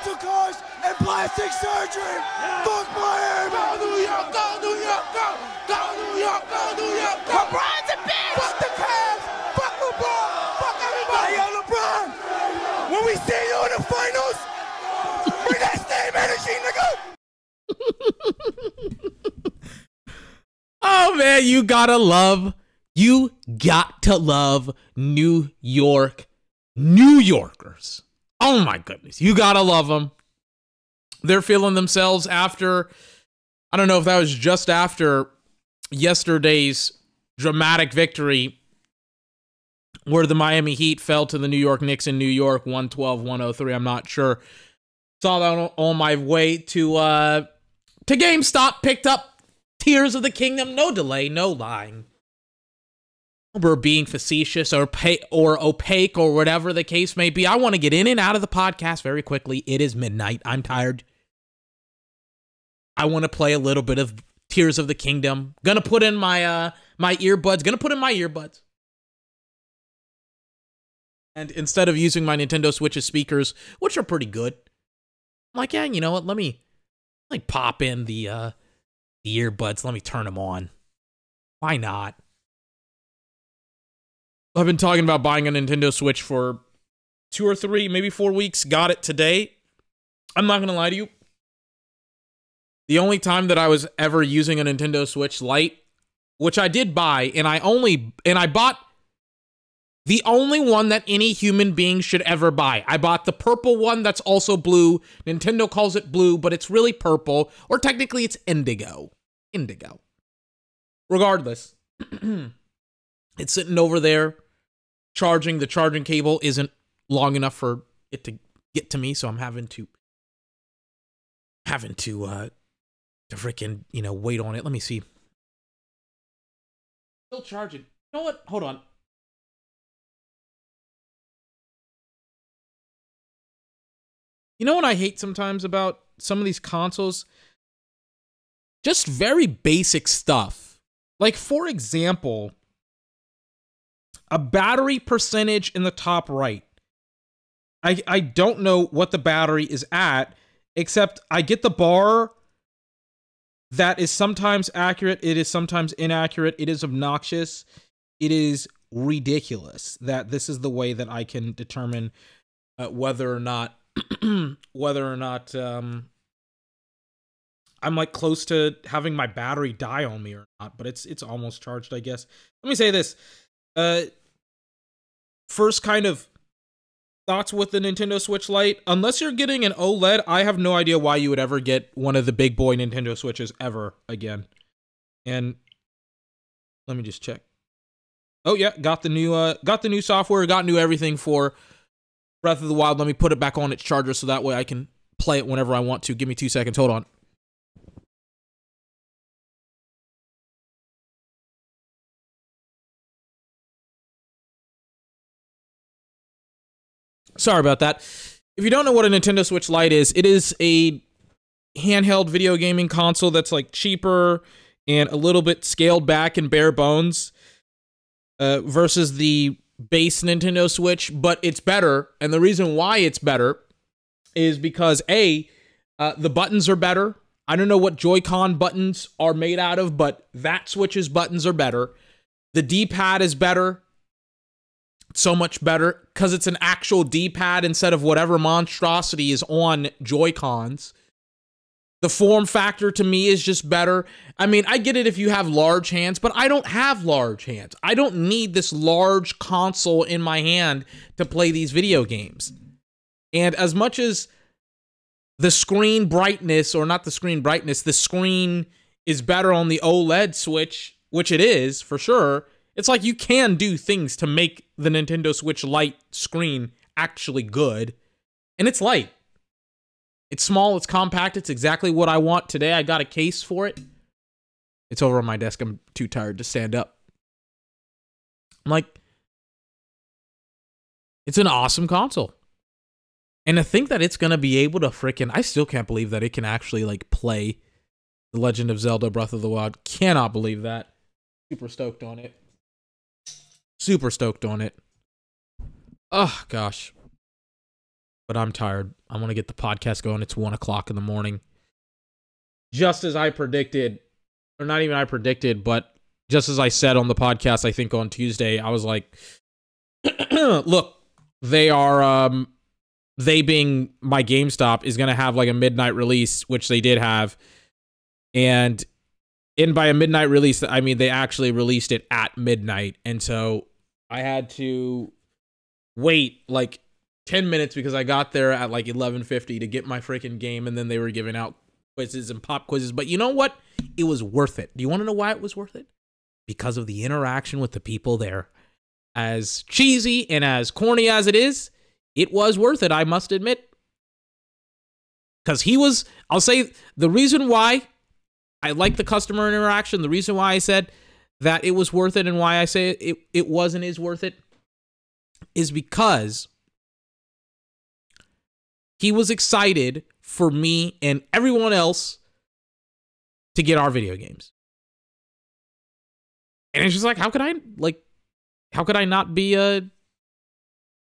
is the city of rental cars and plastic surgery. Fuck Miami. Go New York, go New York, go. Go New York, go New York, go. LeBron's a bitch. Fuck the Cavs. Fuck LeBron. Fuck everybody. Yo, LeBron. When we see you in the finals, bring that same energy, nigga. oh man, you gotta love, you got to love New York, New Yorkers. Oh my goodness, you gotta love them. They're feeling themselves after. I don't know if that was just after yesterday's dramatic victory where the Miami Heat fell to the New York Knicks in New York 112 103 I'm not sure. Saw that on my way to uh to GameStop. Picked up Tears of the Kingdom. No delay no lying we're being facetious or pay or opaque or whatever the case may be I want to get in and out of the podcast very quickly it is midnight I'm tired I want to play a little bit of Tears of the Kingdom gonna put in my uh my earbuds gonna put in my earbuds and instead of using my Nintendo Switch's speakers, which are pretty good, I'm like, yeah, you know what? Let me like pop in the uh the earbuds. Let me turn them on. Why not? I've been talking about buying a Nintendo Switch for two or three, maybe four weeks. Got it today. I'm not gonna lie to you. The only time that I was ever using a Nintendo Switch Lite, which I did buy, and I only and I bought the only one that any human being should ever buy. I bought the purple one that's also blue. Nintendo calls it blue, but it's really purple, or technically it's indigo. Indigo. Regardless, it's sitting over there charging. The charging cable isn't long enough for it to get to me, so I'm having to having to uh to freaking, you know, wait on it. Let me see. Still charging. You know what? Hold on. You know what I hate sometimes about some of these consoles? Just very basic stuff. Like, for example, a battery percentage in the top right. I, I don't know what the battery is at, except I get the bar that is sometimes accurate, it is sometimes inaccurate, it is obnoxious, it is ridiculous that this is the way that I can determine uh, whether or not whether or not um, I'm like close to having my battery die on me or not, but it's it's almost charged, I guess. Let me say this. Uh first kind of thoughts with the Nintendo Switch Lite. Unless you're getting an OLED, I have no idea why you would ever get one of the big boy Nintendo Switches ever again. And let me just check. Oh yeah, got the new uh got the new software, got new everything for Breath of the Wild. Let me put it back on its charger so that way I can play it whenever I want to. Give me two seconds. Hold on. Sorry about that. If you don't know what a Nintendo Switch Lite is, it is a handheld video gaming console that's like cheaper and a little bit scaled back and bare bones uh, versus the base Nintendo Switch, but it's better. And the reason why it's better is because A, uh, the buttons are better. I don't know what Joy-Con buttons are made out of, but that Switch's buttons are better. The D-pad is better. So much better because it's an actual D-pad instead of whatever monstrosity is on Joy-Cons. The form factor to me is just better. I mean, I get it if you have large hands, but I don't have large hands. I don't need this large console in my hand to play these video games. And as much as the screen brightness, or not the screen brightness, the screen is better on the OLED Switch, which it is for sure, it's like you can do things to make the Nintendo Switch Lite screen actually good. And it's light. It's small, it's compact, it's exactly what I want today. I got a case for it. It's over on my desk. I'm too tired to stand up. I'm like, it's an awesome console. And to think that it's going to be able to freaking, I still can't believe that it can actually like play The Legend of Zelda Breath of the Wild. Cannot believe that. Super stoked on it. Super stoked on it. Oh, gosh. but I'm tired. I want to get the podcast going. It's one o'clock in the morning. Just as I predicted, or not even I predicted, but just as I said on the podcast, I think on Tuesday, I was like, look, they are, um, they being my GameStop is going to have like a midnight release, which they did have. And in by a midnight release, I mean, they actually released it at midnight. And so I had to wait like 10 minutes because I got there at like 11:50 to get my freaking game and then they were giving out quizzes and pop quizzes. But you know what? It was worth it. Do you want to know why it was worth it? because of the interaction with the people there. As cheesy and as corny as it is, it was worth it, I must admit. Because he was, I'll say, the reason why I like the customer interaction, the reason why I said that it was worth it and why I say it, it was and is worth it is because he was excited for me and everyone else to get our video games. And it's just like, how could I like how could I not be a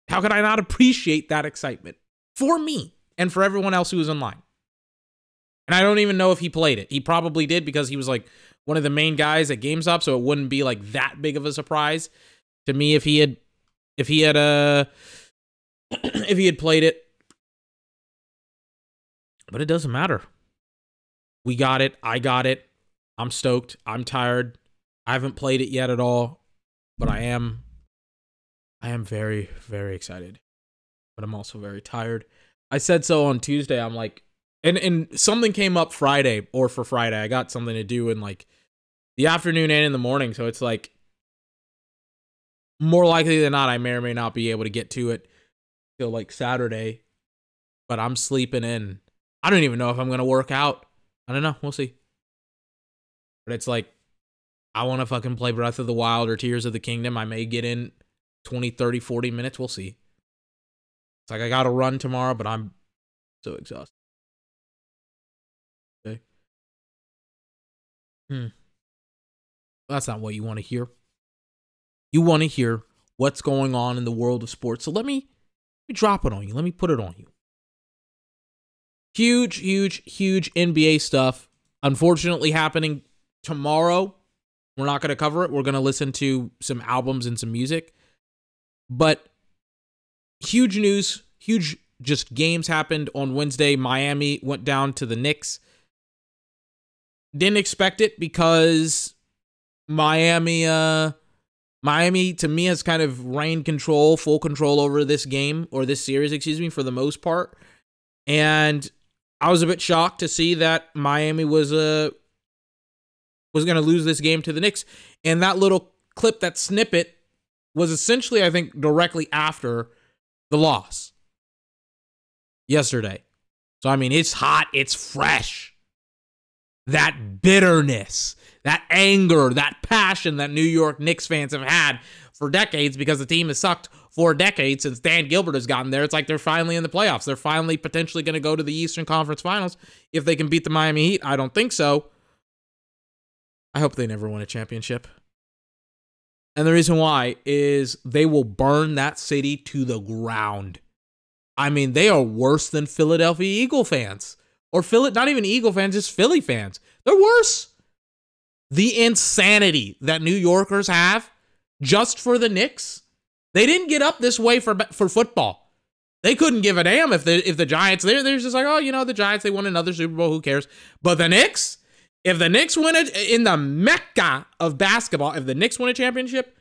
how could I not appreciate that excitement for me and for everyone else who was online? And I don't even know if he played it. He probably did because he was like one of the main guys at GameStop, so it wouldn't be like that big of a surprise to me if he had if he had uh if he had played it. But it doesn't matter. We got it. I got it. I'm stoked. I'm tired. I haven't played it yet at all, but I am I am very very excited. But I'm also very tired. I said so on Tuesday. I'm like and and something came up Friday or for Friday. I got something to do in like the afternoon and in the morning, so it's like more likely than not I may or may not be able to get to it till like Saturday. But I'm sleeping in. I don't even know if I'm going to work out. I don't know. We'll see. But it's like I want to fucking play Breath of the Wild or Tears of the Kingdom. I may get in 20, 30, 40 minutes. We'll see. It's like I got to run tomorrow, but I'm so exhausted. Hmm. That's not what you want to hear. You want to hear what's going on in the world of sports. So let me, let me drop it on you. Let me put it on you. Huge, huge, huge NBA stuff. Unfortunately, happening tomorrow we're not going to cover it. We're going to listen to some albums and some music. But huge news, huge just games happened on Wednesday. Miami went down to the Knicks. Didn't expect it because Miami uh Miami to me has kind of reigned control, full control over this game or this series, excuse me, for the most part. And I was a bit shocked to see that Miami was a uh, was going to lose this game to the Knicks. And that little clip, that snippet, was essentially, I think, directly after the loss yesterday. So, I mean, it's hot, it's fresh. That bitterness, that anger, that passion that New York Knicks fans have had for decades because the team has sucked for decades since Dan Gilbert has gotten there. It's like they're finally in the playoffs. They're finally potentially going to go to the Eastern Conference Finals if they can beat the Miami Heat. I don't think so. I hope they never win a championship. And the reason why is they will burn that city to the ground. I mean, they are worse than Philadelphia Eagle fans. Or Philly, not even Eagle fans, just Philly fans. They're worse. The insanity that New Yorkers have just for the Knicks. They didn't get up this way for for football. They couldn't give a damn if the if the Giants they're, they're just like, oh, you know, the Giants they won another Super Bowl, who cares? But the Knicks, if the Knicks win it in the mecca of basketball, if the Knicks win a championship,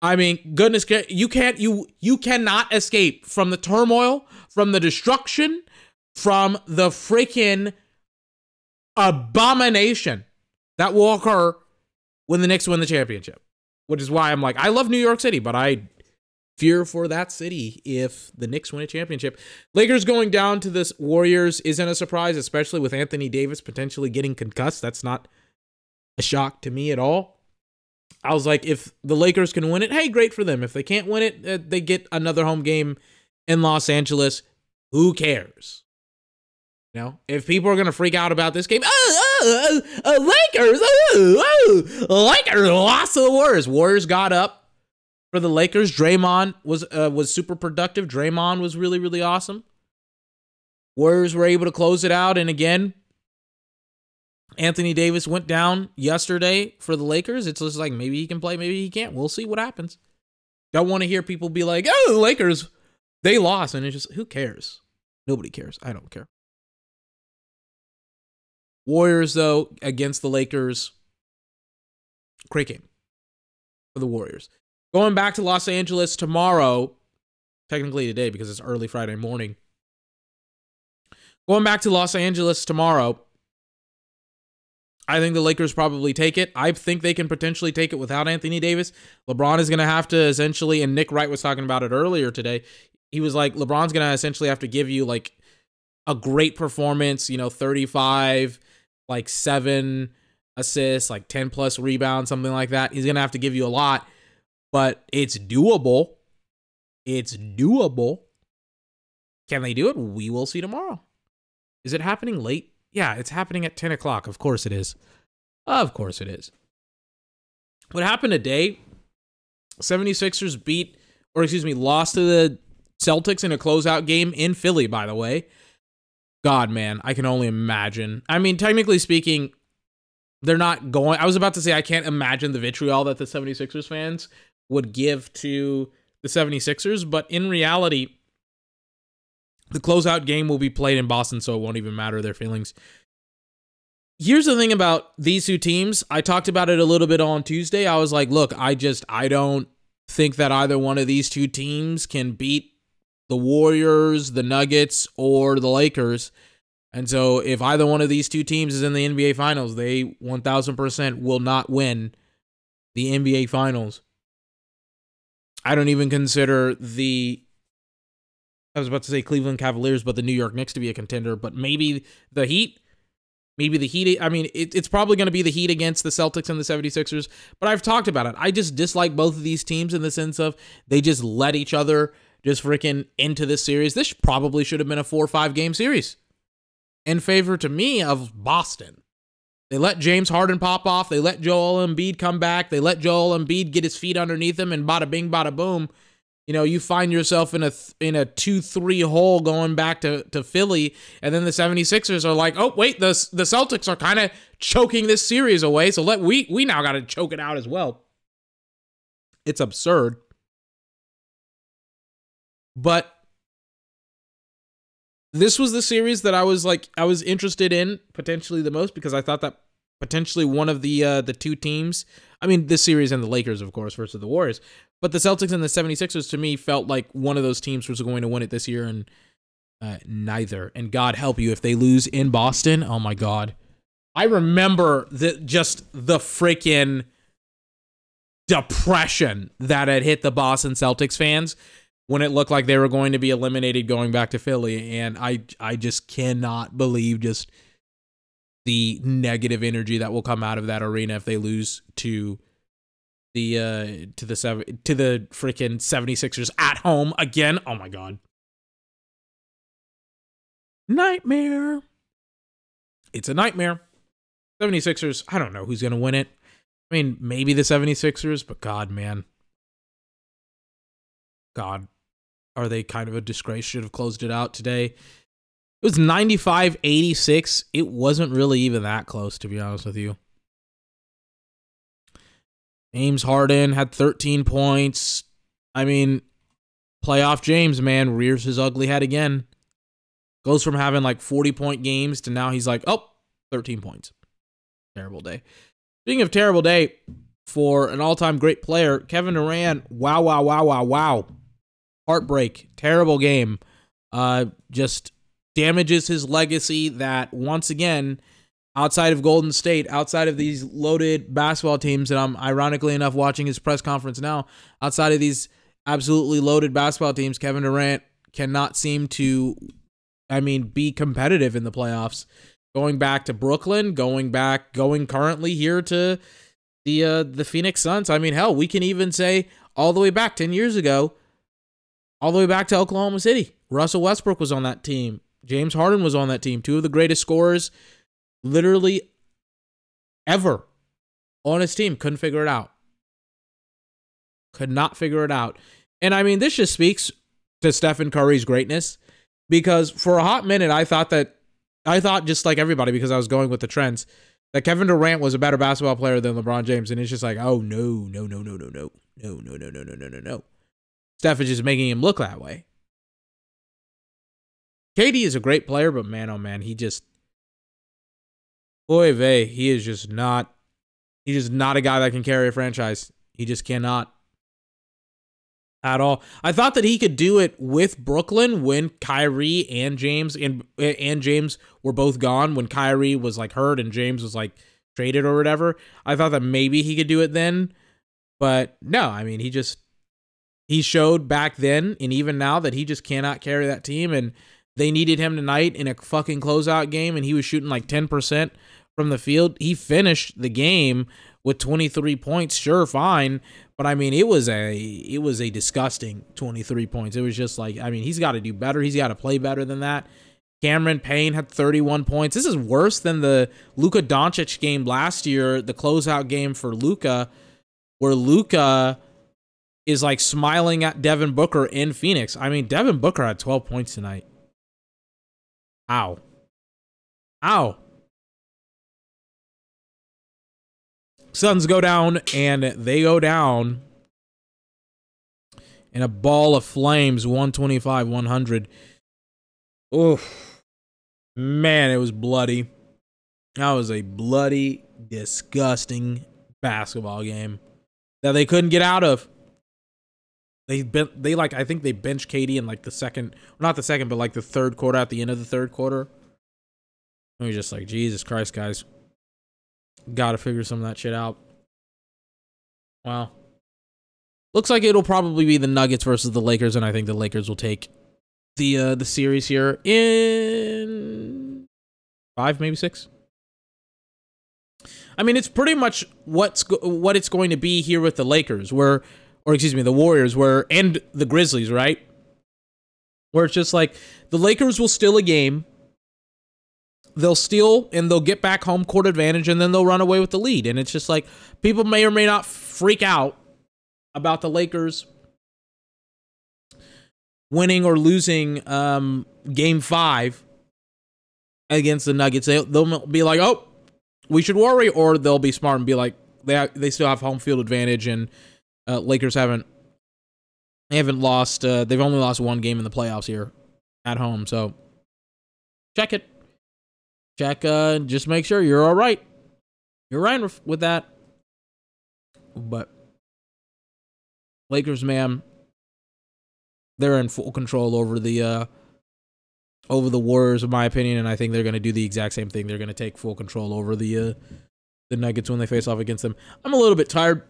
I mean, goodness, you can't you you cannot escape from the turmoil, from the destruction, from the freaking abomination that will occur when the Knicks win the championship. Which is why I'm like, I love New York City, but I fear for that city if the Knicks win a championship. Lakers going down to this Warriors isn't a surprise, especially with Anthony Davis potentially getting concussed. That's not a shock to me at all. I was like, if the Lakers can win it, hey, great for them. If they can't win it, uh, they get another home game in Los Angeles. Who cares? You know, if people are gonna freak out about this game, oh, oh, oh Lakers, oh, oh, Lakers lost to the Warriors. Warriors got up for the Lakers. Draymond was uh, was super productive. Draymond was really really awesome. Warriors were able to close it out, and again, Anthony Davis went down yesterday for the Lakers. It's just like maybe he can play, maybe he can't. We'll see what happens. Don't want to hear people be like, "Oh, the Lakers, they lost," and it's just who cares? Nobody cares. I don't care. Warriors though against the Lakers, great game for the Warriors. Going back to Los Angeles tomorrow, technically today because it's early Friday morning. Going back to Los Angeles tomorrow. I think the Lakers probably take it. I think they can potentially take it without Anthony Davis. LeBron is going to have to essentially, and Nick Wright was talking about it earlier today. He was like, LeBron's going to essentially have to give you like a great performance, you know, 35, like seven assists, like 10 plus rebounds, something like that. He's going to have to give you a lot, but it's doable. It's doable. Can they do it? We will see tomorrow. Is it happening late? Yeah, it's happening at 10 o'clock. Of course it is. Of course it is. What happened today? 76ers beat, or excuse me, lost to the Celtics in a closeout game in Philly, by the way. God, man, I can only imagine. I mean, technically speaking, they're not going. I was about to say, I can't imagine the vitriol that the 76ers fans would give to the 76ers, but in reality, the closeout game will be played in Boston, so it won't even matter their feelings. Here's the thing about these two teams. I talked about it a little bit on Tuesday. I was like, look, I just I don't think that either one of these two teams can beat the Warriors, the Nuggets, or the Lakers. And so if either one of these two teams is in the NBA finals, they 1000% will not win the NBA finals. I don't even consider the I was about to say Cleveland Cavaliers, but the New York Knicks to be a contender. But maybe the Heat, maybe the Heat. I mean, it, it's probably going to be the Heat against the Celtics and the 76ers. But I've talked about it. I just dislike both of these teams in the sense of they just let each other just freaking into this series. This probably should have been a four or five game series in favor to me of Boston. They let James Harden pop off. They let Joel Embiid come back. They let Joel Embiid get his feet underneath him and bada bing, bada boom you know, you find yourself in a in a 2-3 hole going back to to Philly and then the 76ers are like, "Oh, wait, the the Celtics are kind of choking this series away, so let we we now got to choke it out as well." It's absurd. But this was the series that I was like I was interested in potentially the most because I thought that potentially one of the uh the two teams, I mean this series and the Lakers of course versus the Warriors, but the Celtics and the 76ers to me felt like one of those teams was going to win it this year, and uh, neither. And God help you if they lose in Boston. Oh my God. I remember the just the freaking depression that had hit the Boston Celtics fans when it looked like they were going to be eliminated going back to Philly and I I just cannot believe just the negative energy that will come out of that arena if they lose to the uh to the seven to the freaking 76ers at home again. Oh my god. Nightmare. It's a nightmare. 76ers, I don't know who's going to win it. I mean, maybe the 76ers, but god, man. God, are they kind of a disgrace? Should have closed it out today. It was 95 86. It wasn't really even that close, to be honest with you. James Harden had 13 points. I mean, playoff James, man, rears his ugly head again. Goes from having like 40 point games to now he's like, oh, 13 points. Terrible day. Speaking of terrible day for an all time great player, Kevin Durant, wow, wow, wow, wow, wow. Heartbreak. Terrible game. Uh, just damages his legacy that once again outside of Golden State, outside of these loaded basketball teams that I'm ironically enough watching his press conference now, outside of these absolutely loaded basketball teams, Kevin Durant cannot seem to I mean be competitive in the playoffs. Going back to Brooklyn, going back going currently here to the uh the Phoenix Suns. I mean, hell, we can even say all the way back 10 years ago all the way back to Oklahoma City. Russell Westbrook was on that team. James Harden was on that team. Two of the greatest scorers literally ever on his team couldn't figure it out. Could not figure it out. And I mean, this just speaks to Stephen Curry's greatness because for a hot minute, I thought that, I thought just like everybody, because I was going with the trends, that Kevin Durant was a better basketball player than LeBron James. And it's just like, oh, no, no, no, no, no, no, no, no, no, no, no, no, no, no. Steph is just making him look that way. KD is a great player, but man, oh man, he just, boy, vey, he is just not, he's just not a guy that can carry a franchise. He just cannot at all. I thought that he could do it with Brooklyn when Kyrie and James and and James were both gone. When Kyrie was like hurt and James was like traded or whatever. I thought that maybe he could do it then, but no. I mean, he just he showed back then and even now that he just cannot carry that team. And they needed him tonight in a fucking closeout game, and he was shooting like ten percent from the field. He finished the game with 23 points. Sure, fine, but I mean, it was a it was a disgusting 23 points. It was just like, I mean, he's got to do better. He's got to play better than that. Cameron Payne had 31 points. This is worse than the Luka Doncic game last year, the closeout game for Luka, where Luka is like smiling at Devin Booker in Phoenix. I mean, Devin Booker had 12 points tonight. Ow. Ow. Suns go down and they go down in a ball of flames 125 100. Oof. Man, it was bloody. That was a bloody, disgusting basketball game that they couldn't get out of. They they like I think they bench KD in like the second, not the second, but like the third quarter at the end of the third quarter. And we just like Jesus Christ, guys, got to figure some of that shit out. Wow. Looks like it'll probably be the Nuggets versus the Lakers, and I think the Lakers will take the uh, the series here in five, maybe six. I mean, it's pretty much what's go- what it's going to be here with the Lakers, where, or excuse me, the Warriors, were, and the Grizzlies, right? Where it's just like the Lakers will steal a game, they'll steal and they'll get back home court advantage, and then they'll run away with the lead, and it's just like people may or may not freak out about the Lakers winning or losing um, game five against the Nuggets. They, they'll be like, oh, we should worry, or they'll be smart and be like, they they still have home field advantage, and uh, Lakers haven't they haven't lost. Uh, they've only lost one game in the playoffs here at home. So check it, check. Uh, just make sure you're all right. You're right with that. But Lakers, man, they're in full control over the uh, over the Warriors, in my opinion, and I think they're going to do the exact same thing. They're going to take full control over the uh, the Nuggets when they face off against them. I'm a little bit tired.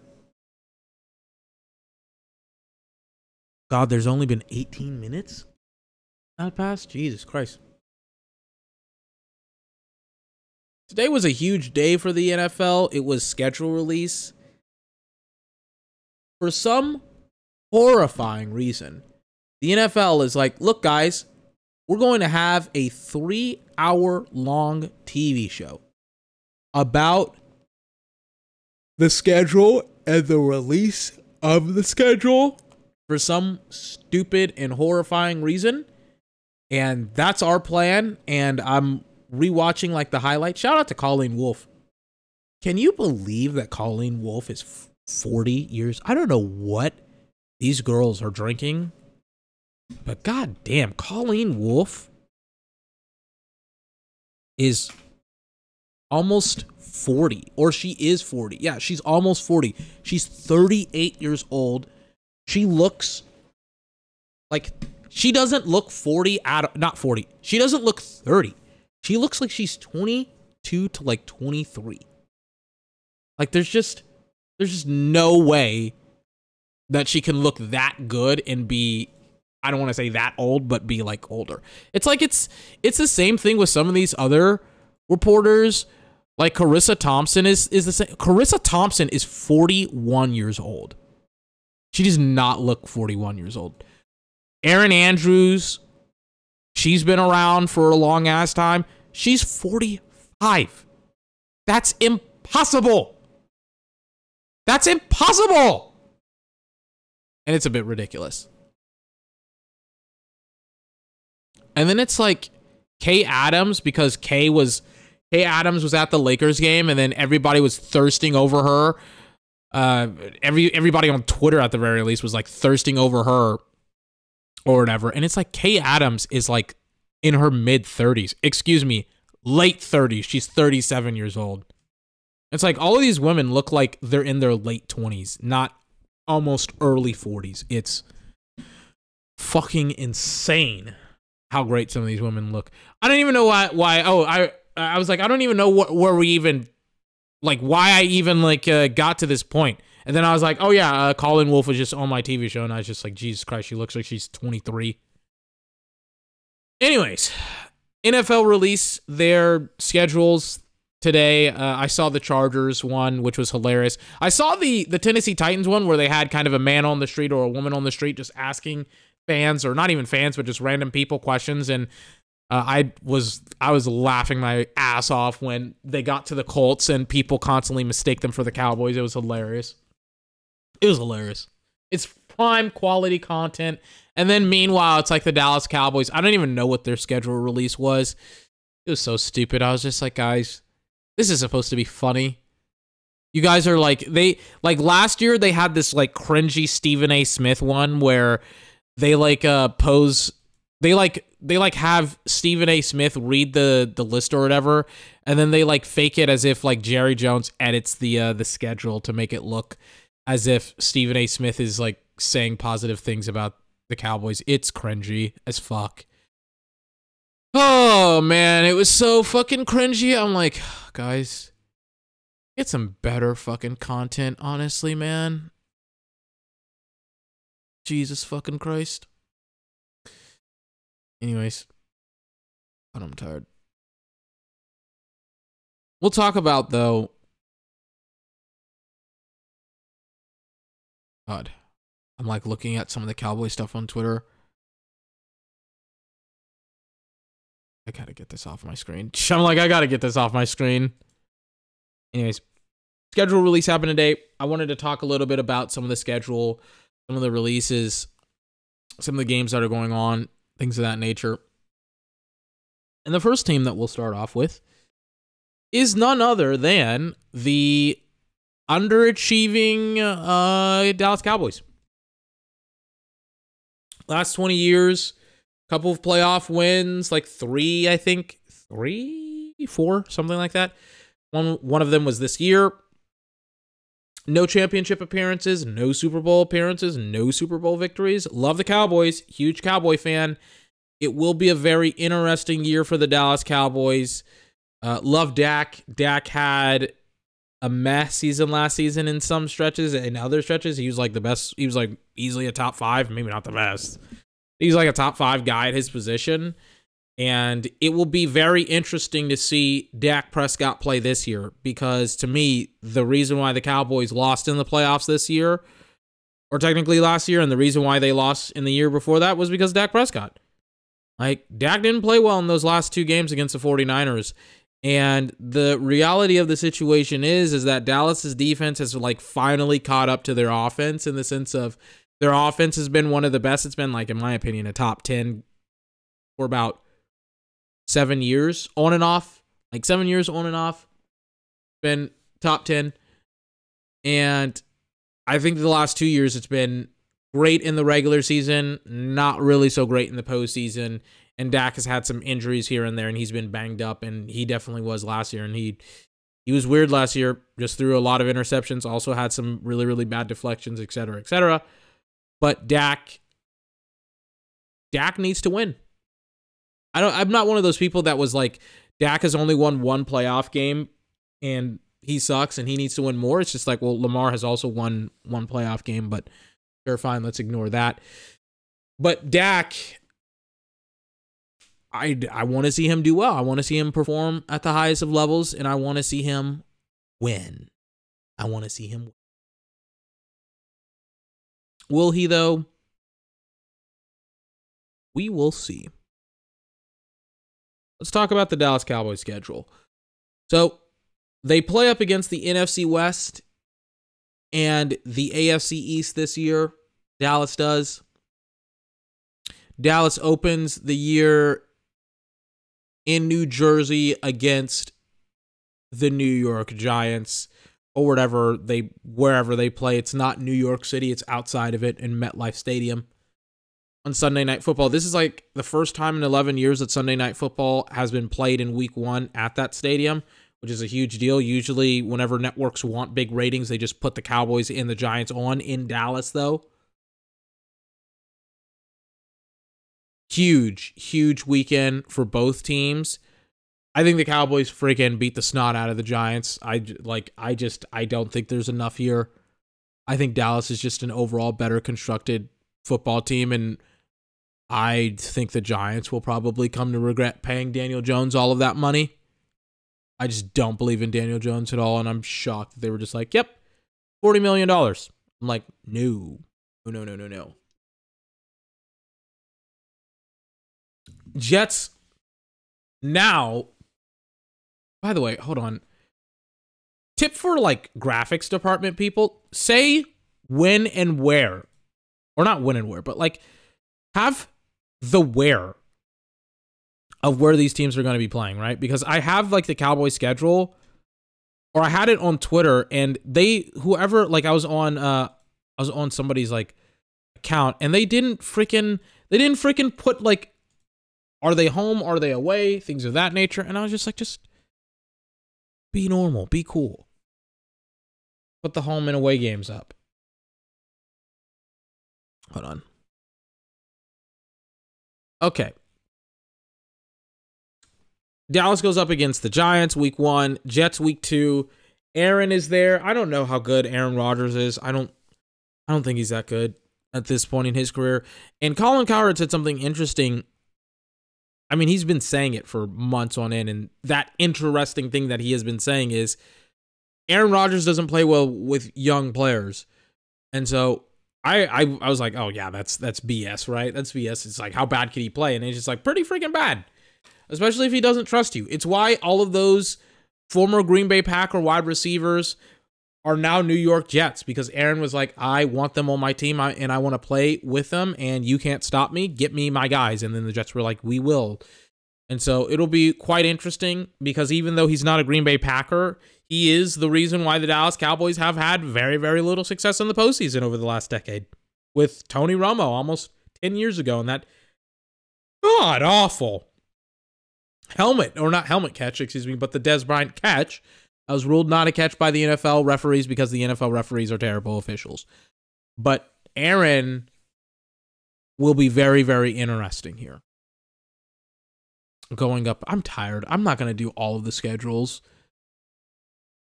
God, there's only been 18 minutes that passed. Jesus Christ. Today was a huge day for the NFL. It was schedule release. For some horrifying reason, the NFL is like, look, guys, we're going to have a three hour long TV show about the schedule and the release of the schedule for some stupid and horrifying reason. And that's our plan. And I'm rewatching like the highlight. Shout out to Colleen Wolfe. Can you believe that Colleen Wolfe is 40 years? I don't know what these girls are drinking but god damn, Colleen Wolfe is almost 40 or she is 40. Yeah, she's almost 40. She's 38 years old. She looks like she doesn't look 40 at not 40. She doesn't look 30. She looks like she's 22 to like 23. Like there's just there's just no way that she can look that good and be I don't want to say that old, but be like older. It's like it's it's the same thing with some of these other reporters. Like Charissa Thompson is is the same. Charissa Thompson is 41 years old. She does not look 41 years old. Erin Andrews, she's been around for a long ass time. She's 45. That's impossible. That's impossible. And it's a bit ridiculous. And then it's like Kay Adams because Kay was Kay Adams was at the Lakers game and then everybody was thirsting over her. Uh every everybody on Twitter at the very least was like thirsting over her or whatever. And it's like Kay Adams is like in her mid 30s. Excuse me, late 30s. She's 37 years old. It's like all of these women look like they're in their late 20s, not almost early 40s. It's fucking insane how great some of these women look. I don't even know why why oh, I I was like I don't even know what where we even like why I even like uh, got to this point. And then I was like, "Oh yeah, uh, Colleen Wolfe was just on my TV show." And I was just like, "Jesus Christ, she looks like she's 23." Anyways, NFL release their schedules today. Uh, I saw the Chargers one, which was hilarious. I saw the the Tennessee Titans one where they had kind of a man on the street or a woman on the street just asking fans or not even fans but just random people questions and uh, I was I was laughing my ass off when they got to the Colts and people constantly mistake them for the Cowboys. It was hilarious. It was hilarious. It's prime quality content. And then meanwhile, it's like the Dallas Cowboys. I don't even know what their schedule release was. It was so stupid. I was just like, guys, this is supposed to be funny. You guys are like they like last year they had this like cringy Stephen A. Smith one where they like uh pose they like they like have Stephen A. Smith read the the list or whatever, and then they like fake it as if like Jerry Jones edits the uh the schedule to make it look as if Stephen A. Smith is like saying positive things about the Cowboys. It's cringy as fuck. Oh man, it was so fucking cringy. I'm like, guys, get some better fucking content, honestly, man. Jesus fucking Christ. Anyways, but I'm tired. We'll talk about though. God, I'm like looking at some of the cowboy stuff on Twitter. I gotta get this off my screen. I'm like, I gotta get this off my screen. Anyways, schedule release happened today. I wanted to talk a little bit about some of the schedule, some of the releases, some of the games that are going on, things of that nature. And the first team that we'll start off with is none other than the underachieving uh, Dallas Cowboys. Last 20 years, couple of playoff wins, like three, I think, three, four, something like that. One one of them was this year. No championship appearances, no Super Bowl appearances, no Super Bowl victories. Love the Cowboys, huge Cowboy fan. It will be a very interesting year for the Dallas Cowboys. Uh, love Dak. Dak had a mess season last season in some stretches. In other stretches, he was like the best. He was like easily a top five, maybe not the best. He's like a top five guy at his position. And it will be very interesting to see Dak Prescott play this year because to me, the reason why the Cowboys lost in the playoffs this year, or technically last year, and the reason why they lost in the year before that was because Dak Prescott. Like, Dak didn't play well in those last two games against the 49ers. And the reality of the situation is, is that Dallas's defense has like finally caught up to their offense in the sense of their offense has been one of the best. It's been like, in my opinion, a top 10 for about seven years on and off. Like seven years on and off. Been top 10. And I think the last two years it's been great in the regular season, not really so great in the postseason. And Dak has had some injuries here and there, and he's been banged up, and he definitely was last year. And he he was weird last year, just threw a lot of interceptions, also had some really, really bad deflections, et cetera, et cetera. But Dak, Dak needs to win. I don't. I'm not one of those people that was like Dak has only won one playoff game and he sucks and he needs to win more. It's just like well, Lamar has also won one playoff game, but sure, fine. Let's ignore that. But Dak, I I want to see him do well. I want to see him perform at the highest of levels, and I want to see him win. I want to see him. Win. Will he, though? We will see. Let's talk about the Dallas Cowboys schedule. So they play up against the NFC West and the AFC East this year. Dallas does. Dallas opens the year in New Jersey against the New York Giants or whatever they wherever they play. It's not New York City, it's outside of it in MetLife Stadium. On Sunday Night Football. This is like the first time in 11 years that Sunday Night Football has been played in week 1 at that stadium, which is a huge deal. Usually whenever networks want big ratings, they just put the Cowboys and the Giants on in Dallas though. Huge, huge weekend for both teams. I think the Cowboys freaking beat the snot out of the Giants. I like I just I don't think there's enough here. I think Dallas is just an overall better constructed football team and I think the Giants will probably come to regret paying Daniel Jones all of that money. I just don't believe in Daniel Jones at all and I'm shocked that they were just like, "Yep, 40 million dollars." I'm like, "No. No, no, no, no." Jets now by the way, hold on. Tip for like graphics department people say when and where, or not when and where, but like have the where of where these teams are going to be playing, right? Because I have like the Cowboys schedule, or I had it on Twitter, and they whoever like I was on uh I was on somebody's like account, and they didn't freaking they didn't freaking put like are they home, are they away, things of that nature, and I was just like just be normal. Be cool. Put the home and away games up. Hold on. Okay. Dallas goes up against the Giants week one, Jets week two. Aaron is there. I don't know how good Aaron Rodgers is. I don't I don't think he's that good at this point in his career. And Colin Cowherd said something interesting I mean, he's been saying it for months on end. And that interesting thing that he has been saying is Aaron Rodgers doesn't play well with young players. And so I, I I was like, oh yeah, that's that's BS, right? That's BS. It's like how bad can he play? And he's just like pretty freaking bad. Especially if he doesn't trust you. It's why all of those former Green Bay Packer wide receivers are now New York Jets because Aaron was like, I want them on my team and I want to play with them, and you can't stop me. Get me my guys. And then the Jets were like, We will. And so it'll be quite interesting because even though he's not a Green Bay Packer, he is the reason why the Dallas Cowboys have had very, very little success in the postseason over the last decade with Tony Romo almost 10 years ago. And that god awful helmet, or not helmet catch, excuse me, but the Dez Bryant catch I was ruled not a catch by the NFL referees because the NFL referees are terrible officials. But Aaron will be very, very interesting here. Going up, I'm tired. I'm not going to do all of the schedules.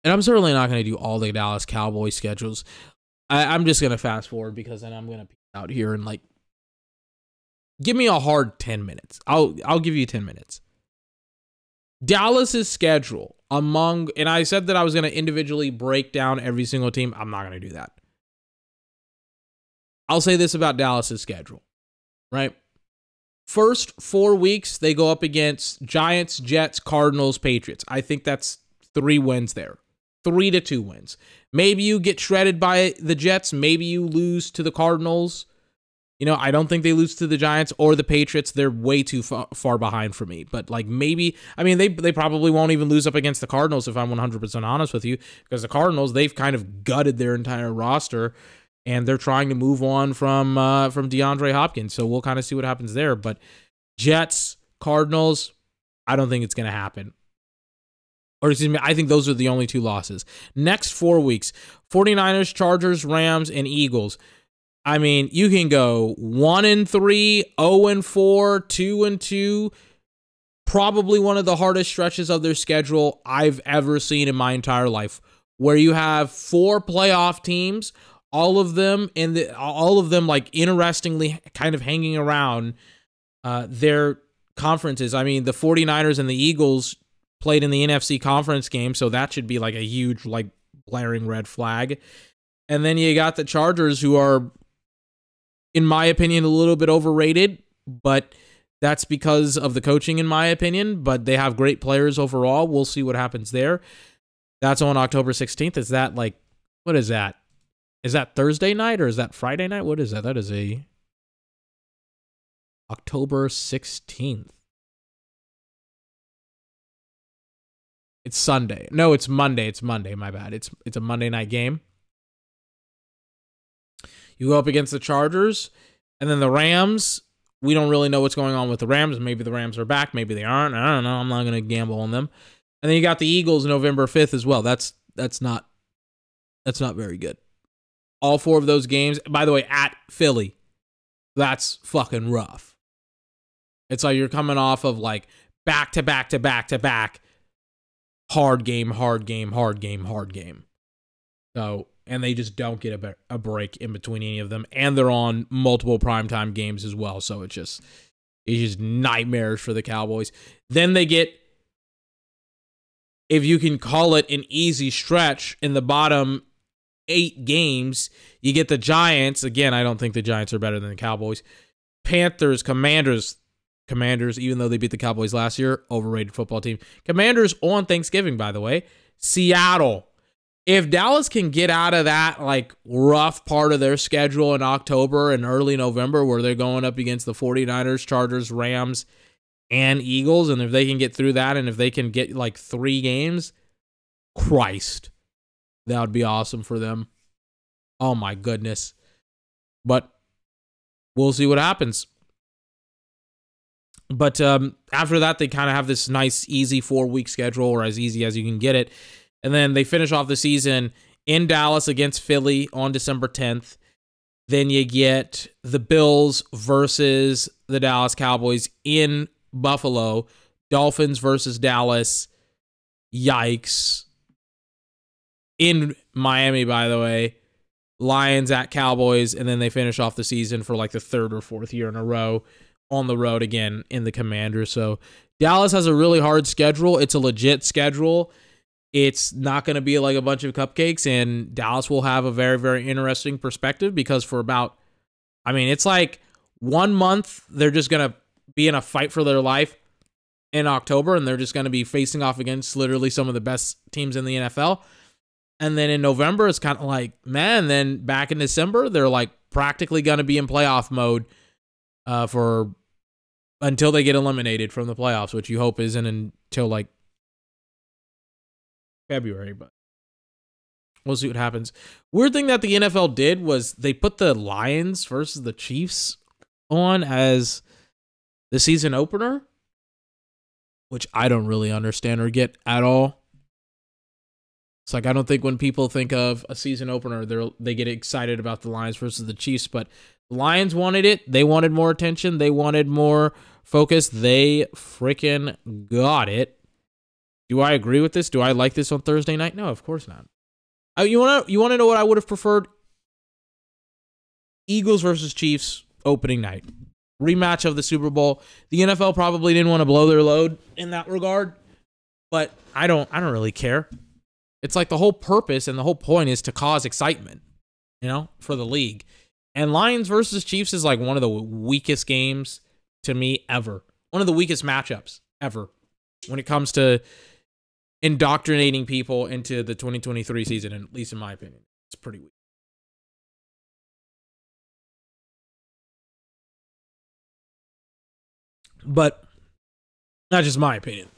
And I'm certainly not going to do all the Dallas Cowboys schedules. I, am just going to fast forward because then I'm going to be out here and like give me a hard 10 minutes. I'll I'll give you 10 minutes. Dallas's schedule among, and I said that I was going to individually break down every single team. I'm not going to do that. I'll say this about Dallas's schedule, right? First four weeks, they go up against Giants, Jets, Cardinals, Patriots. I think that's three wins there. Three to two wins. Maybe you get shredded by the Jets. Maybe you lose to the Cardinals. You know, I don't think they lose to the Giants or the Patriots. They're way too far, far behind for me. But like maybe, I mean, they they probably won't even lose up against the Cardinals if I'm 100% honest with you, because the Cardinals they've kind of gutted their entire roster, and they're trying to move on from uh, from DeAndre Hopkins. So we'll kind of see what happens there. But Jets, Cardinals, I don't think it's going to happen. Or excuse me, I think those are the only two losses. Next four weeks 49ers, Chargers, Rams, and Eagles. I mean, you can go one and three, zero oh and four, two and two. Probably one of the hardest stretches of their schedule I've ever seen in my entire life, where you have four playoff teams, all of them in the all of them like interestingly kind of hanging around uh, their conferences. I mean, the 49ers and the Eagles played in the NFC conference game, so that should be like a huge like blaring red flag. And then you got the Chargers who are in my opinion, a little bit overrated, but that's because of the coaching, in my opinion. But they have great players overall. We'll see what happens there. That's on October 16th. Is that like, what is that? Is that Thursday night or is that Friday night? What is that? That is a October 16th. It's Sunday. No, it's Monday. It's Monday. My bad. It's it's a Monday night game. You go up against the Chargers, and then the Rams. We don't really know what's going on with the Rams. Maybe the Rams are back. Maybe they aren't. I don't know. I'm not going to gamble on them. And then you got the Eagles November 5th as well. That's that's not that's not very good. All four of those games, by the way, at Philly. That's fucking rough. It's like you're coming off of like back to back to back to back hard game, hard game, hard game, hard game. So, and they just don't get a, a break in between any of them. And they're on multiple primetime games as well. So it's just, it's just nightmares for the Cowboys. Then they get, if you can call it an easy stretch in the bottom eight games, you get the Giants. Again, I don't think the Giants are better than the Cowboys. Panthers, Commanders, Commanders, even though they beat the Cowboys last year, overrated football team. Commanders on Thanksgiving, by the way. Seattle. If Dallas can get out of that like rough part of their schedule in October and early November where they're going up against the 49ers, Chargers, Rams, and Eagles, and if they can get through that and if they can get like three games, Christ, that would be awesome for them. Oh my goodness. But we'll see what happens. But um, after that, they kind of have this nice, easy four week schedule, or as easy as you can get it. And then they finish off the season in Dallas against Philly on December 10th. Then you get the Bills versus the Dallas Cowboys in Buffalo, Dolphins versus Dallas. Yikes. In Miami, by the way, Lions at Cowboys, and then they finish off the season for like the third or fourth year in a row on the road again in the Commanders. So Dallas has a really hard schedule. It's a legit schedule. It's not going to be like a bunch of cupcakes, and Dallas will have a very, very interesting perspective because for about, I mean, it's like one month they're just going to be in a fight for their life in October, and they're just going to be facing off against literally some of the best teams in the NFL. And then in November, it's kind of like, man, then back in December, they're like practically going to be in playoff mode uh, for until they get eliminated from the playoffs, which you hope isn't until like February, but we'll see what happens. Weird thing that the NFL did was they put the Lions versus the Chiefs on as the season opener, which I don't really understand or get at all. It's like I don't think when people think of a season opener, they they get excited about the Lions versus the Chiefs, but the Lions wanted it. They wanted more attention. They wanted more focus. They freaking got it. Do I agree with this? Do I like this on Thursday night? No, of course not. Uh, you want to you want to know what I would have preferred? Eagles versus Chiefs opening night. Rematch of the Super Bowl. The NFL probably didn't want to blow their load in that regard, but I don't I don't really care. It's like the whole purpose and the whole point is to cause excitement, you know, for the league. And Lions versus Chiefs is like one of the weakest games to me ever. One of the weakest matchups ever when it comes to indoctrinating people into the 2023 season, at least in my opinion. It's pretty weak. But not just my opinion.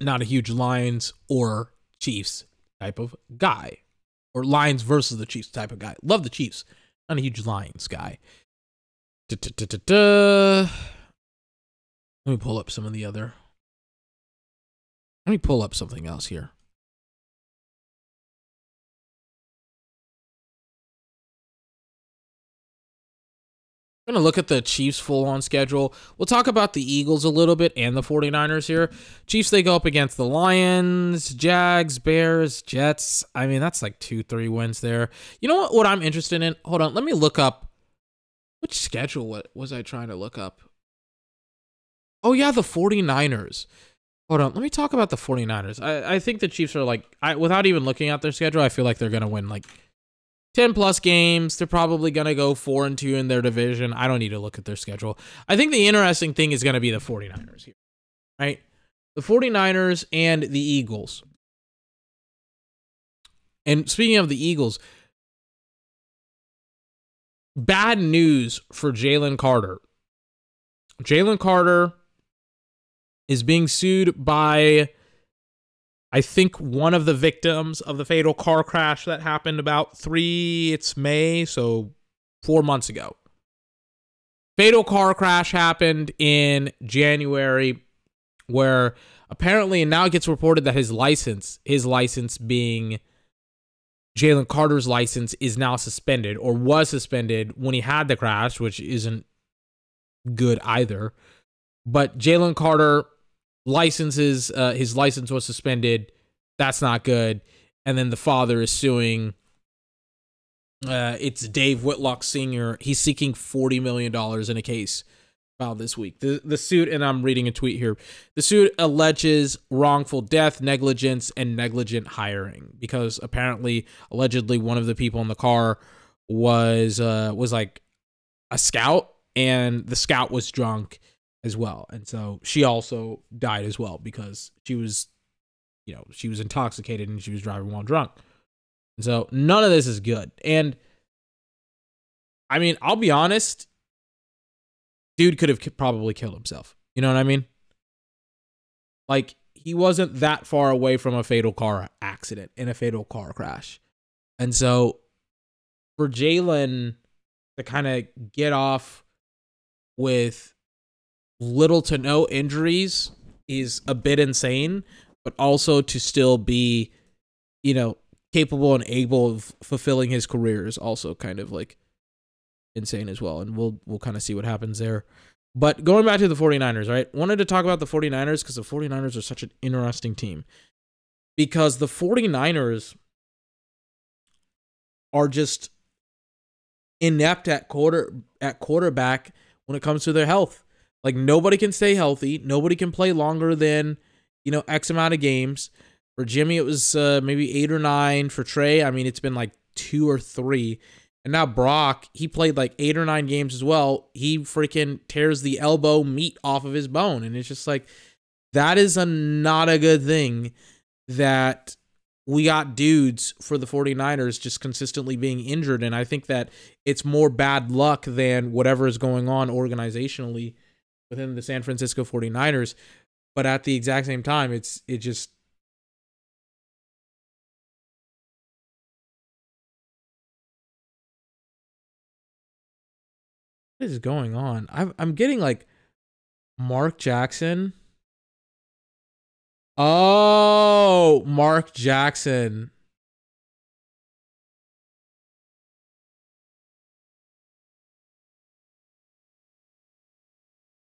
Not a huge Lions or Chiefs type of guy. Or Lions versus the Chiefs type of guy. Love the Chiefs. Not a huge Lions guy. Let me pull up some of the other. Let me pull up something else here. I'm going to look at the Chiefs full on schedule. We'll talk about the Eagles a little bit and the 49ers here. Chiefs, they go up against the Lions, Jags, Bears, Jets. I mean, that's like two, three wins there. You know what, what I'm interested in? Hold on. Let me look up which schedule what was I trying to look up? Oh yeah, the 49ers. Hold on, let me talk about the 49ers. I, I think the Chiefs are like I without even looking at their schedule, I feel like they're gonna win like 10 plus games. They're probably gonna go four and two in their division. I don't need to look at their schedule. I think the interesting thing is gonna be the 49ers here. Right? The 49ers and the Eagles. And speaking of the Eagles, bad news for Jalen Carter. Jalen Carter is being sued by, I think, one of the victims of the fatal car crash that happened about three, it's May, so four months ago. Fatal car crash happened in January where apparently, and now it gets reported that his license, his license being Jalen Carter's license, is now suspended or was suspended when he had the crash, which isn't good either. But Jalen Carter licenses uh, his license was suspended. That's not good. And then the father is suing. Uh, it's Dave Willock Sr. He's seeking forty million dollars in a case filed this week. The the suit, and I'm reading a tweet here. The suit alleges wrongful death, negligence, and negligent hiring because apparently, allegedly, one of the people in the car was uh was like a scout, and the scout was drunk as well. And so she also died as well because she was, you know, she was intoxicated and she was driving while drunk. And so none of this is good. And I mean, I'll be honest, dude could have probably killed himself. You know what I mean? Like, he wasn't that far away from a fatal car accident in a fatal car crash. And so for Jalen to kind of get off with little to no injuries is a bit insane, but also to still be, you know, capable and able of fulfilling his career is also kind of like insane as well. And we'll we'll kind of see what happens there. But going back to the 49ers, right? Wanted to talk about the 49ers because the 49ers are such an interesting team. Because the 49ers are just inept at quarter at quarterback when it comes to their health. Like nobody can stay healthy. Nobody can play longer than, you know, X amount of games. For Jimmy, it was uh, maybe eight or nine. For Trey, I mean, it's been like two or three. And now Brock, he played like eight or nine games as well. He freaking tears the elbow meat off of his bone. And it's just like, that is a not a good thing that we got dudes for the 49ers just consistently being injured. And I think that it's more bad luck than whatever is going on organizationally within the San Francisco 49ers. But at the exact same time, it's it just What is going on? I'm I'm getting like Mark Jackson. Oh, Mark Jackson.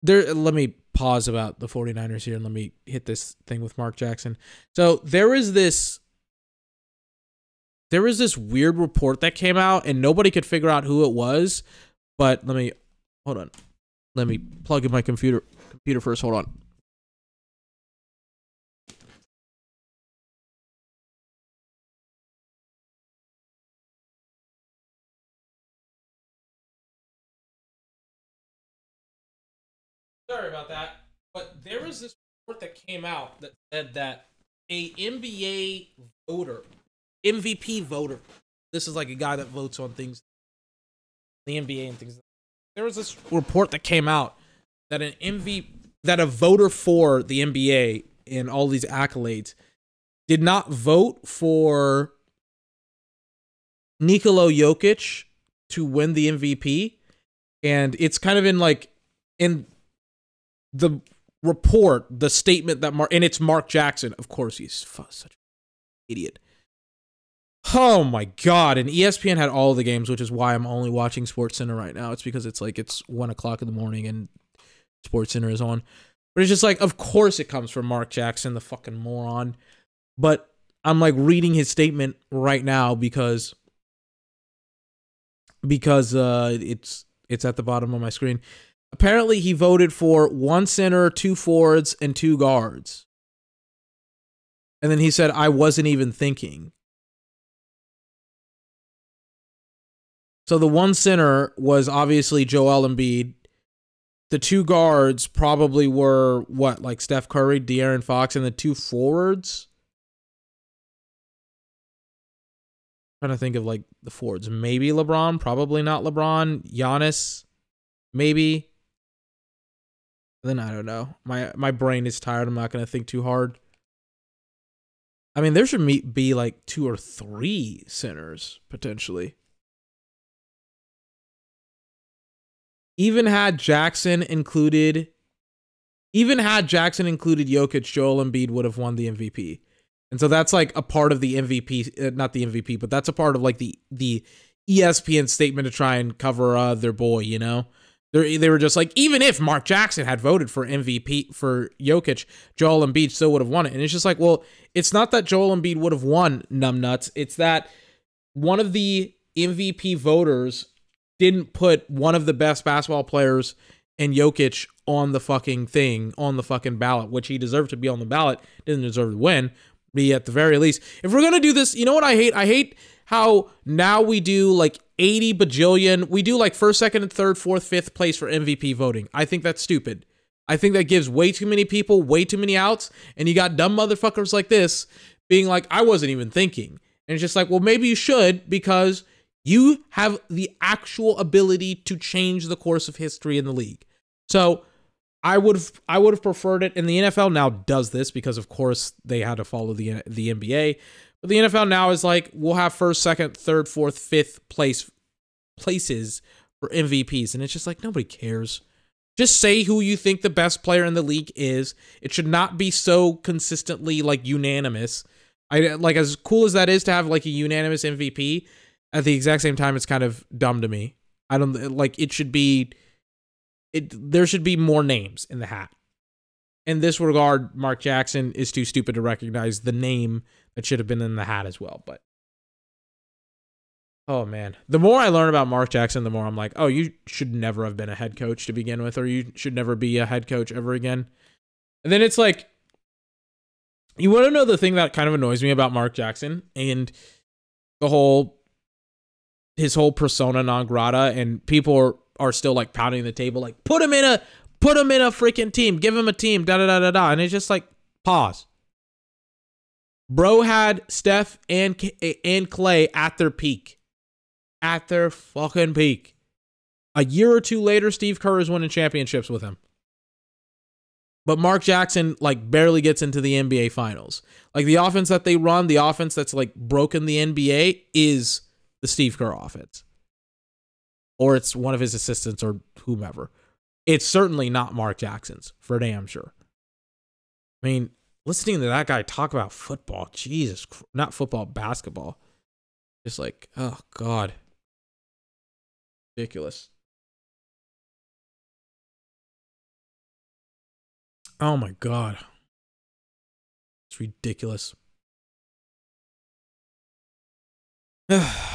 there let me pause about the 49ers here and let me hit this thing with Mark Jackson. So there is this there was this weird report that came out and nobody could figure out who it was, but let me hold on. Let me plug in my computer computer first. Hold on. Sorry about that. But there was this report that came out that said that a NBA voter, MVP voter, this is like a guy that votes on things, the NBA and things. There was this report that came out that an MVP, that a voter for the NBA and all these accolades did not vote for Nikola Jokic to win the MVP. And it's kind of in like in the report, the statement that Mark, and it's Mark Jackson. Of course, he's such an idiot. Oh my god! And ESPN had all the games, which is why I'm only watching Sports Center right now. It's because it's like it's one o'clock in the morning and Sports Center is on. But it's just like, of course, it comes from Mark Jackson, the fucking moron. But I'm like reading his statement right now because because uh, it's it's at the bottom of my screen. Apparently, he voted for one center, two forwards, and two guards. And then he said, I wasn't even thinking. So the one center was obviously Joel Embiid. The two guards probably were what, like Steph Curry, De'Aaron Fox, and the two forwards. trying to think of like the forwards. Maybe LeBron, probably not LeBron. Giannis, maybe. Then I don't know. My my brain is tired. I'm not gonna think too hard. I mean, there should be like two or three centers potentially. Even had Jackson included, even had Jackson included Jokic, Joel Embiid would have won the MVP. And so that's like a part of the MVP, uh, not the MVP, but that's a part of like the the ESPN statement to try and cover uh, their boy, you know? They they were just like, even if Mark Jackson had voted for MVP for Jokic, Joel Embiid still would have won it. And it's just like, well, it's not that Joel Embiid would have won numbnuts. It's that one of the MVP voters didn't put one of the best basketball players and Jokic on the fucking thing, on the fucking ballot, which he deserved to be on the ballot, didn't deserve to win. Be at the very least. If we're gonna do this, you know what I hate? I hate how now we do like 80 bajillion. We do like first, second, and third, fourth, fifth place for MVP voting. I think that's stupid. I think that gives way too many people way too many outs. And you got dumb motherfuckers like this being like, I wasn't even thinking. And it's just like, well, maybe you should because you have the actual ability to change the course of history in the league. So I would have I would have preferred it. And the NFL now does this because of course they had to follow the the NBA. But the NFL now is like we'll have first, second, third, fourth, fifth place places for MVPs, and it's just like nobody cares. Just say who you think the best player in the league is. It should not be so consistently like unanimous. I like as cool as that is to have like a unanimous MVP. At the exact same time, it's kind of dumb to me. I don't like it should be. It there should be more names in the hat. In this regard, Mark Jackson is too stupid to recognize the name that should have been in the hat as well. But oh man, the more I learn about Mark Jackson, the more I'm like, oh, you should never have been a head coach to begin with, or you should never be a head coach ever again. And then it's like, you want to know the thing that kind of annoys me about Mark Jackson and the whole his whole persona non grata, and people are, are still like pounding the table, like put him in a put him in a freaking team, give him a team, da da da da da, and it's just like pause Bro had Steph and and Clay at their peak. At their fucking peak. A year or two later, Steve Kerr is winning championships with him. But Mark Jackson like barely gets into the NBA finals. Like the offense that they run, the offense that's like broken the NBA is the Steve Kerr offense. Or it's one of his assistants or whomever. It's certainly not Mark Jackson's, for damn sure. I mean, listening to that guy talk about football, Jesus, not football, basketball. Just like, oh God. Ridiculous. Oh my God. It's ridiculous.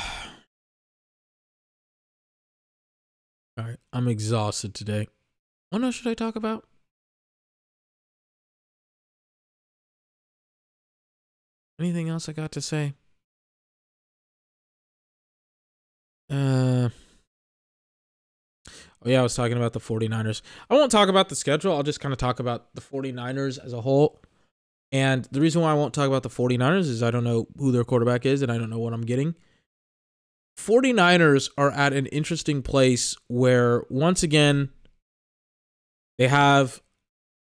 All right, I'm exhausted today. What else should I talk about? Anything else I got to say? Uh, oh, yeah, I was talking about the 49ers. I won't talk about the schedule. I'll just kind of talk about the 49ers as a whole. And the reason why I won't talk about the 49ers is I don't know who their quarterback is and I don't know what I'm getting. 49ers are at an interesting place where, once again, they have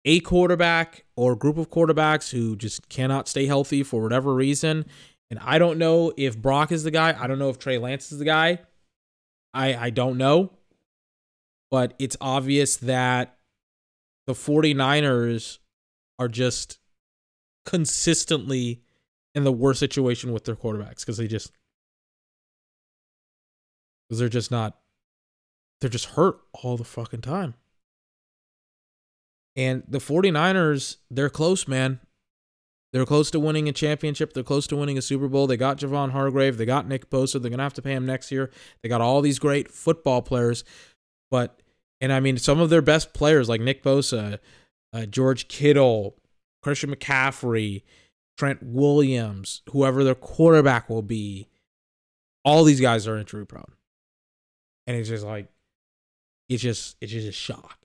a quarterback or group of quarterbacks who just cannot stay healthy for whatever reason. And I don't know if Brock is the guy. I don't know if Trey Lance is the guy. I I don't know. But it's obvious that the 49ers are just consistently in the worst situation with their quarterbacks because they just because they're just not they're just hurt all the fucking time. And the 49ers, they're close, man. They're close to winning a championship. They're close to winning a Super Bowl. They got Javon Hargrave. They got Nick Bosa. They're going to have to pay him next year. They got all these great football players. But, and I mean, some of their best players like Nick Bosa, uh, George Kittle, Christian McCaffrey, Trent Williams, whoever their quarterback will be, all these guys are injury prone. And it's just like, it's just, it's just a shock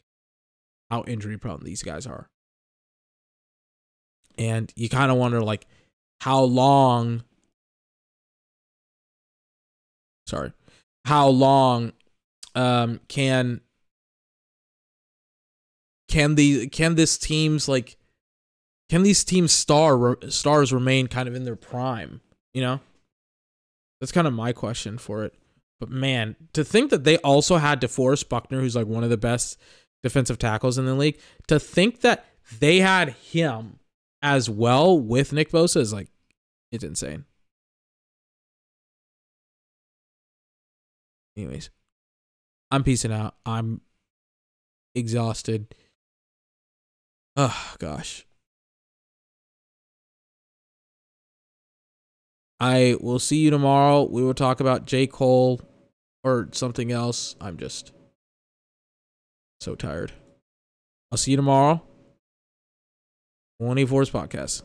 how injury prone these guys are. And you kind of wonder like how long sorry, how long um can can the can this team's like can these teams star stars remain kind of in their prime? You know, that's kind of my question for it. But man, to think that they also had DeForest Buckner, who's like one of the best defensive tackles in the league, to think that they had him as well with Nick Bosa is like it's insane. Anyways, I'm peacing out. I'm exhausted. Oh gosh. I will see you tomorrow. We will talk about J. Cole or something else. I'm just so tired. I'll see you tomorrow. 24's podcast.